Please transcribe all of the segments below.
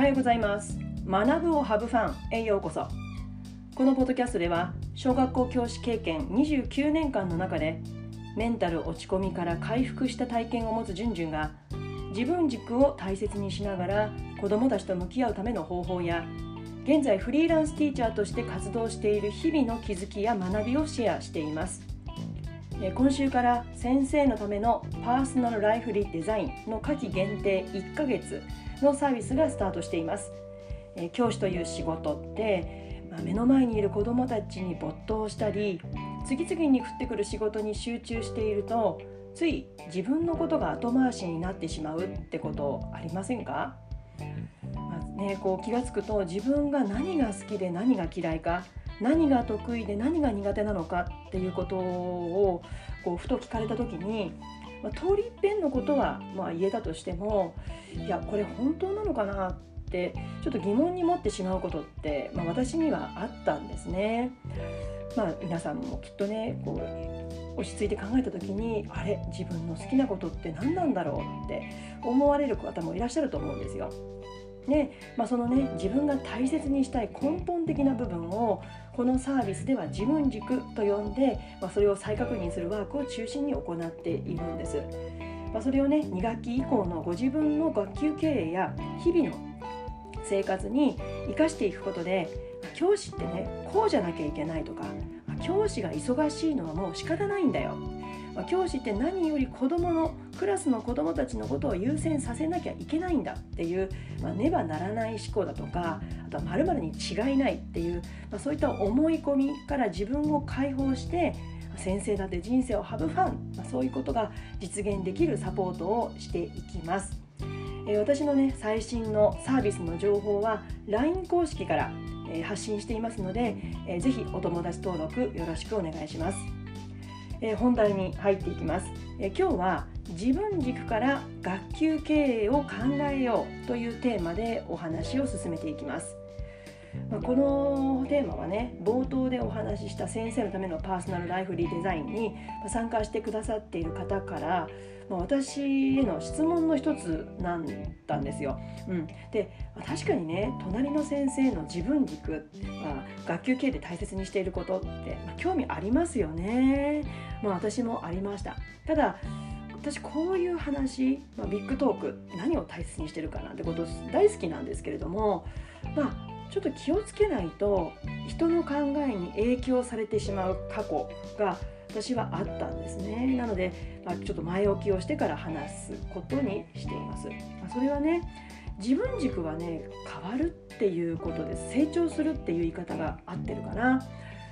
はようございます。学ぶをハブファンへようこそ。このポッドキャストでは小学校教師経験29年間の中でメンタル落ち込みから回復した体験を持つじゅんじゅんが自分軸を大切にしながら子どもたちと向き合うための方法や現在フリーランスティーチャーとして活動している日々の気づきや学びをシェアしています。今週から先生のためのパーソナルライフリデザインの夏季限定1ヶ月のサービスがスタートしています。教師という仕事って目の前にいる子どもたちに没頭したり次々に降ってくる仕事に集中しているとつい自分のことが後回しになってしまうってことありませんか、まあね、こう気が付くと自分が何が好きで何が嫌いか何が得意で何が苦手なのかっていうことをこうふと聞かれた時に、まあ、通り一遍のことはまあ言えたとしてもいやこれ本当なのかなってちょっと疑問に持ってしまうことって、まあ、私にはあったんですね。まあ、皆さんもきっとねこう落ち着いて考えた時にあれ自分の好きなことって何なんだろうって思われる方もいらっしゃると思うんですよ。で、まあ、そのね自分が大切にしたい根本的な部分をこのサービスでは自分軸と呼んで、まあ、それを再確認するワークを中心に行っているんです。まあ、それをね2学期以降のご自分の学級経営や日々の生活に生かしていくことで教師ってねこうじゃなきゃいけないとか教師が忙しいのはもう仕方ないんだよ、教師って何より子どものクラスの子どもたちのことを優先させなきゃいけないんだっていう、まあ、ねばならない思考だとかあとはまるに違いないっていう、まあ、そういった思い込みから自分を解放して先生だって人生をハブファン、まあ、そういうことが実現できるサポートをしていきます。えー、私のね最新のサービスの情報は LINE 公式から、えー、発信していますので、えー、ぜひお友達登録よろしくお願いします。えー、本題に入っていきます、えー、今日は自分軸から学級経営を考えようというテーマでお話を進めていきますまあ、このテーマはね冒頭でお話しした先生のためのパーソナルライフリーデザインに参加してくださっている方から、まあ、私への質問の一つなんだんですよ。うん、で確かにね隣の先生の自分軸、まあ、学級経営で大切にしていることって、まあ、興味ありますよね。まあ、私もありました。ただ私こういう話、まあ、ビッグトーク何を大切にしてるかなんてこと大好きなんですけれどもまあちょっと気をつけないと人の考えに影響されてしまう過去が私はあったんですね。なので、まあ、ちょっと前置きをしてから話すことにしています、まあ、それはね自分軸はね変わるっていうことです成長するっていう言い方が合ってるかな。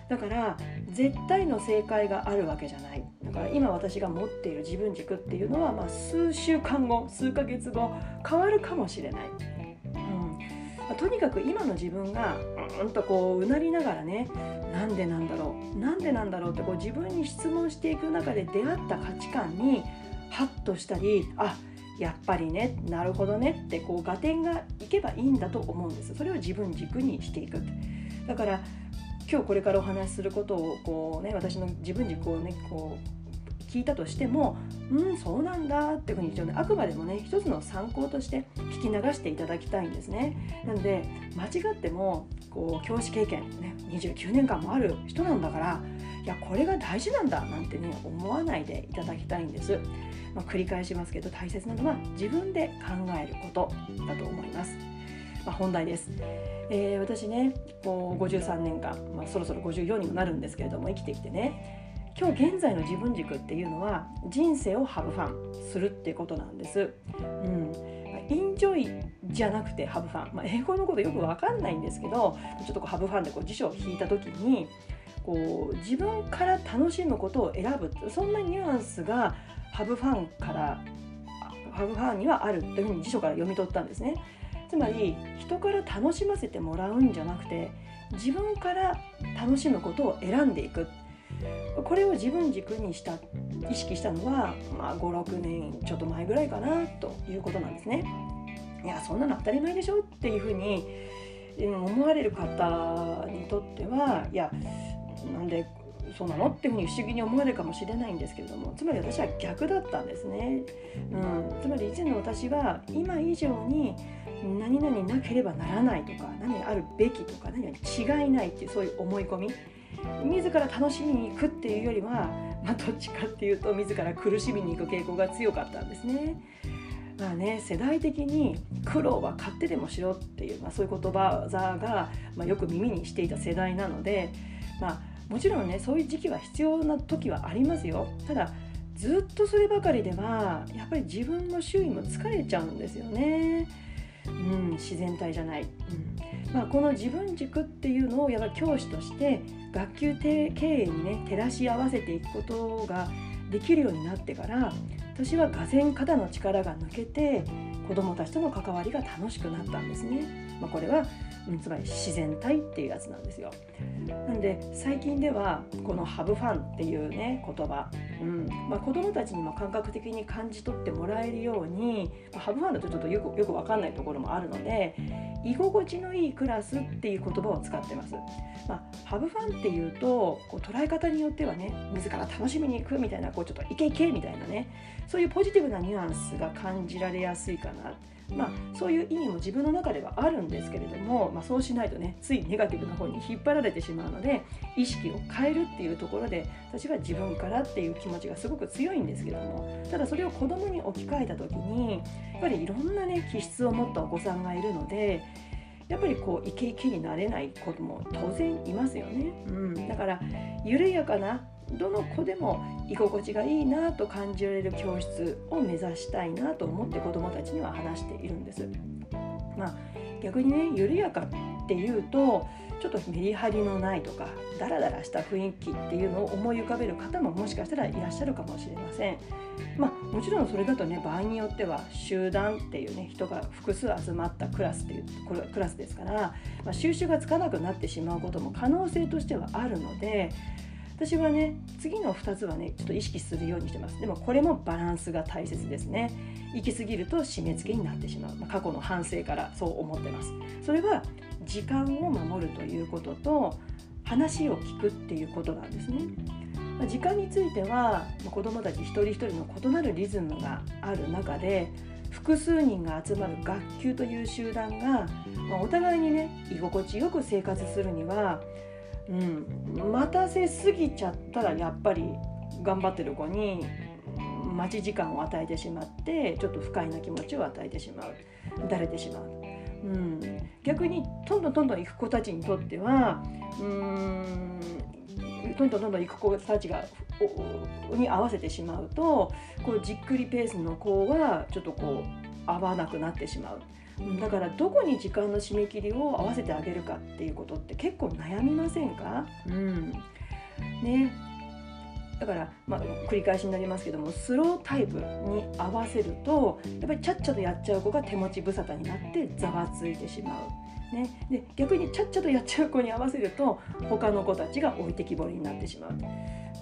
だから絶対の正解があるわけじゃない。から今私が持っている自分軸っていうのは、まあ、数週間後数ヶ月後変わるかもしれない。まあ、とにかく今の自分がうんとこううなりながらねなんでなんだろうなんでなんだろうってこう自分に質問していく中で出会った価値観にハッとしたりあやっぱりねなるほどねってこう合点がいけばいいんだと思うんです。それを自分軸にしていくだから今日これからお話しすることをこうね私の自分軸をねこう聞いたとしてもうんそうなんだっていうふうに一応ねあくまでもね一つの参考として聞き流していただきたいんですね。なので間違ってもこう教師経験ね29年間もある人なんだからいやこれが大事なんだなんてね思わないでいただきたいんです、まあ、繰り返しますけど大切なのは自分で考えることだと思います。まあ、本題です、えー、私ねこう53年間、まあ、そろそろ54にもなるんですけれども生きてきてね今日現在の自分軸っていうのは人生を have fun するっていうことなんです。うん、インジョイじゃなくて have fun、まあ、英語のことよく分かんないんですけどちょっとこう have fun でこう辞書を引いた時にこう自分から楽しむことを選ぶそんなニュアンスが have fun から have fun にはあるというふうに辞書から読み取ったんですね。つまり人から楽しませてもらうんじゃなくて自分から楽しむことを選んでいくこれを自分軸にした意識したのは、まあ、56年ちょっと前ぐらいかなということなんですね。いやそんなの当たり前でしょっていうふうに思われる方にとってはいやなんでそうなのっていうふうに不思議に思われるかもしれないんですけれどもつまり私は逆だったんですね、うん、つまり以前の私は今以上に何々なければならないとか何々あるべきとか何々違いないっていうそういう思い込み自ら楽しみに行くっていうよりは、まあ、どっちかっていうと自ら苦しみに行く傾向が強かったんですね。まあね、世代的に苦労は買ってでもしろっていう、まあ、そういう言葉が、まあ、よく耳にしていた世代なので、まあ、もちろんねそういう時期は必要な時はありますよただずっとそればかりではやっぱり自分の周囲も疲れちゃうんですよね。うん、自然体じゃない、うんまあ、この自分軸っていうのをやっぱ教師として学級経営にね照らし合わせていくことができるようになってから私はがぜ肩の力が抜けて子どもたちとの関わりが楽しくなったんですね。まあ、これはうん、つまり自然体っていうやつなんですよ。なんで最近ではこのハブファンっていうね言葉、うんまあ、子どもたちにも感覚的に感じ取ってもらえるように、まあ、ハブファンだとちょっとよくよく分かんないところもあるので居心地のいいクラスっていう言葉を使ってます。まあ、ハブファンっていうとこう捉え方によってはね自ら楽しみに行くみたいなこうちょっとイケイケみたいなねそういうポジティブなニュアンスが感じられやすいかな。まあ、そういう意味も自分の中ではあるんですけれども、まあ、そうしないとねついネガティブな方に引っ張られてしまうので意識を変えるっていうところで私は自分からっていう気持ちがすごく強いんですけどもただそれを子供に置き換えた時にやっぱりいろんなね気質を持ったお子さんがいるのでやっぱりこうイケイケになれない子も当然いますよね、うん、だから緩やかなどの子でも居心地がいいなと感じられる教室を目指したいなと思って子どもたちには話しているんです。まあ、逆にね緩やかっていうとちょっとメリハリのないとかダラダラした雰囲気っていうのを思い浮かべる方ももしかしたらいらっしゃるかもしれません。まあ、もちろんそれだとね場合によっては集団っていうね人が複数集まったクラスっていうこれクラスですから、まあ、収集がつかなくなってしまうことも可能性としてはあるので私はね次の2つはねちょっと意識するようにしてます。でもこれもバランスが大切ですね。行き過ぎると締め付けになってしまう、まあ、過去の反省からそう思ってます。それは時間を守るということと話を聞くっていうことなんですね。時間については子どもたち一人一人の異なるリズムがある中で複数人が集まる学級という集団が、お互いにね居心地よく生活するにはうん、待たせすぎちゃったらやっぱり頑張ってる子に待ち時間を与えてしまってちょっと不快な気持ちを与えてしまう。だれてしまう、うん、逆にどんどんどんどん行く子たちにとってはうん。どんどんどんどん行く子たちがに合わせてしまうとこうじっくりペースの子はちょっとこう合わなくなってしまう。だからどこに時間の締め切りを合わせてあげるかっていうことって結構悩みませんか、うん。ね、だから、まあ、繰り返しになりますけどもスロータイプに合わせるとやっぱりちゃっちゃとやっちゃう子が手持ち無沙汰になってざわついてしまう。ね、で逆にちゃっちゃとやっちゃう子に合わせると他の子たちが置いてきぼりになってしまう。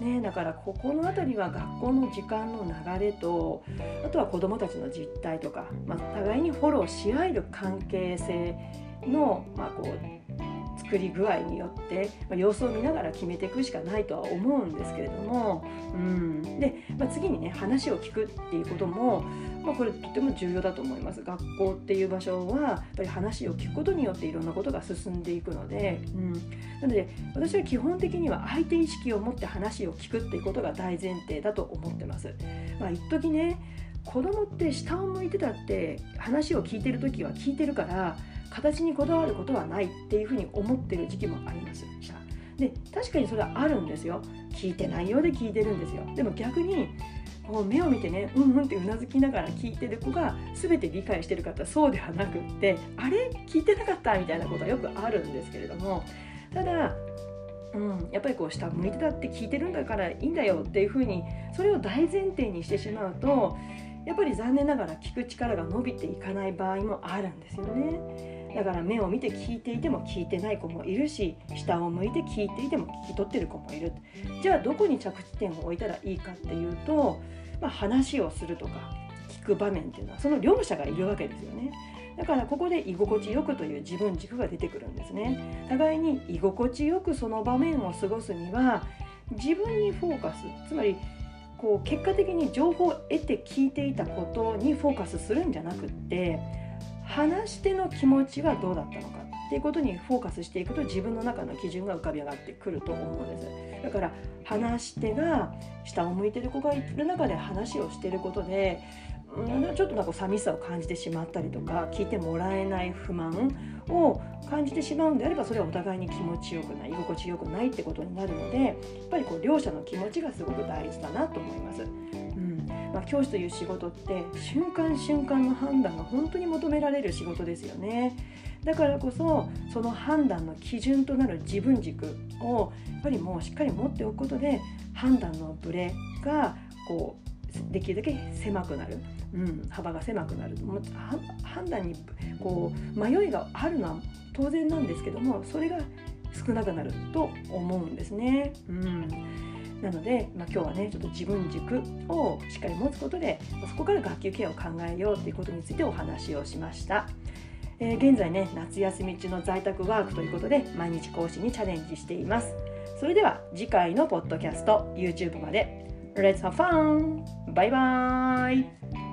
ね、だからここの辺りは学校の時間の流れとあとは子どもたちの実態とか、まあ、互いにフォローし合える関係性の、まあ、こう作り具合によって、まあ、様子を見ながら決めていくしかないとは思うんですけれども、うん、で、まあ、次にね話を聞くっていうこともまあ、これとても重要だと思います。学校っていう場所はやっぱり話を聞くことによっていろんなことが進んでいくので、うん、なので私は基本的には相手意識を持って話を聞くっていうことが大前提だと思ってます。まあ、一時ね子供って下を向いてたって話を聞いてる時は聞いてるから形にこだわることはないっていうふうに思ってる時期もありますで確かにそれはあるんですよ。聞いてないようで聞いてるんですよ。でも逆にこう目を見てねうんうんってうなずきながら聞いてる子が全て理解してる方そうではなくってあれ？聞いてなかったみたいなことはよくあるんですけれども。ただうん、やっぱりこう下向いてたって聞いてるんだからいいんだよっていうふうにそれを大前提にしてしまうとやっぱり残念ながら聞く力が伸びていかない場合もあるんですよねだから目を見て聞いていても聞いてない子もいるし下を向いて聞いていても聞き取ってる子もいるじゃあどこに着地点を置いたらいいかっていうとまあ、話をするとか聞く場面っていうのはその両者がいるわけですよね。だからここで居心地よくという自分軸が出てくるんですね。互いに居心地よくその場面を過ごすには自分にフォーカスつまりこう結果的に情報を得て聞いていたことにフォーカスするんじゃなくって話し手の気持ちはどうだったのかっていうことにフォーカスしていくと自分の中の基準が浮かび上がってくると思うんです。だから話し手が下を向いてる子がいる中で話をしてることでちょっとなんか寂しさを感じてしまったりとか聞いてもらえない不満を感じてしまうんであればそれはお互いに気持ちよくない居心地よくないってことになるのでやっぱりこう両者の気持ちがすごく大事だなと思います。うんまあ、教師という仕事って瞬間瞬間の判断が本当に求められる仕事ですよね。だからこそその判断の基準となる自分軸をやっぱりもうしっかり持っておくことで判断のブレがこうできるだけ狭くなるうん、幅が狭くなる判断にこう迷いがあるのは当然なんですけどもそれが少なくなると思うんですね。うんなので、まあ、今日はねちょっと自分軸をしっかり持つことでそこから学級ケアを考えようということについてお話をしました。えー、現在ね夏休み中の在宅ワークということで毎日講師にチャレンジしています。それでは次回のポッドキャスト YouTube まで Let's have fun! バイバイ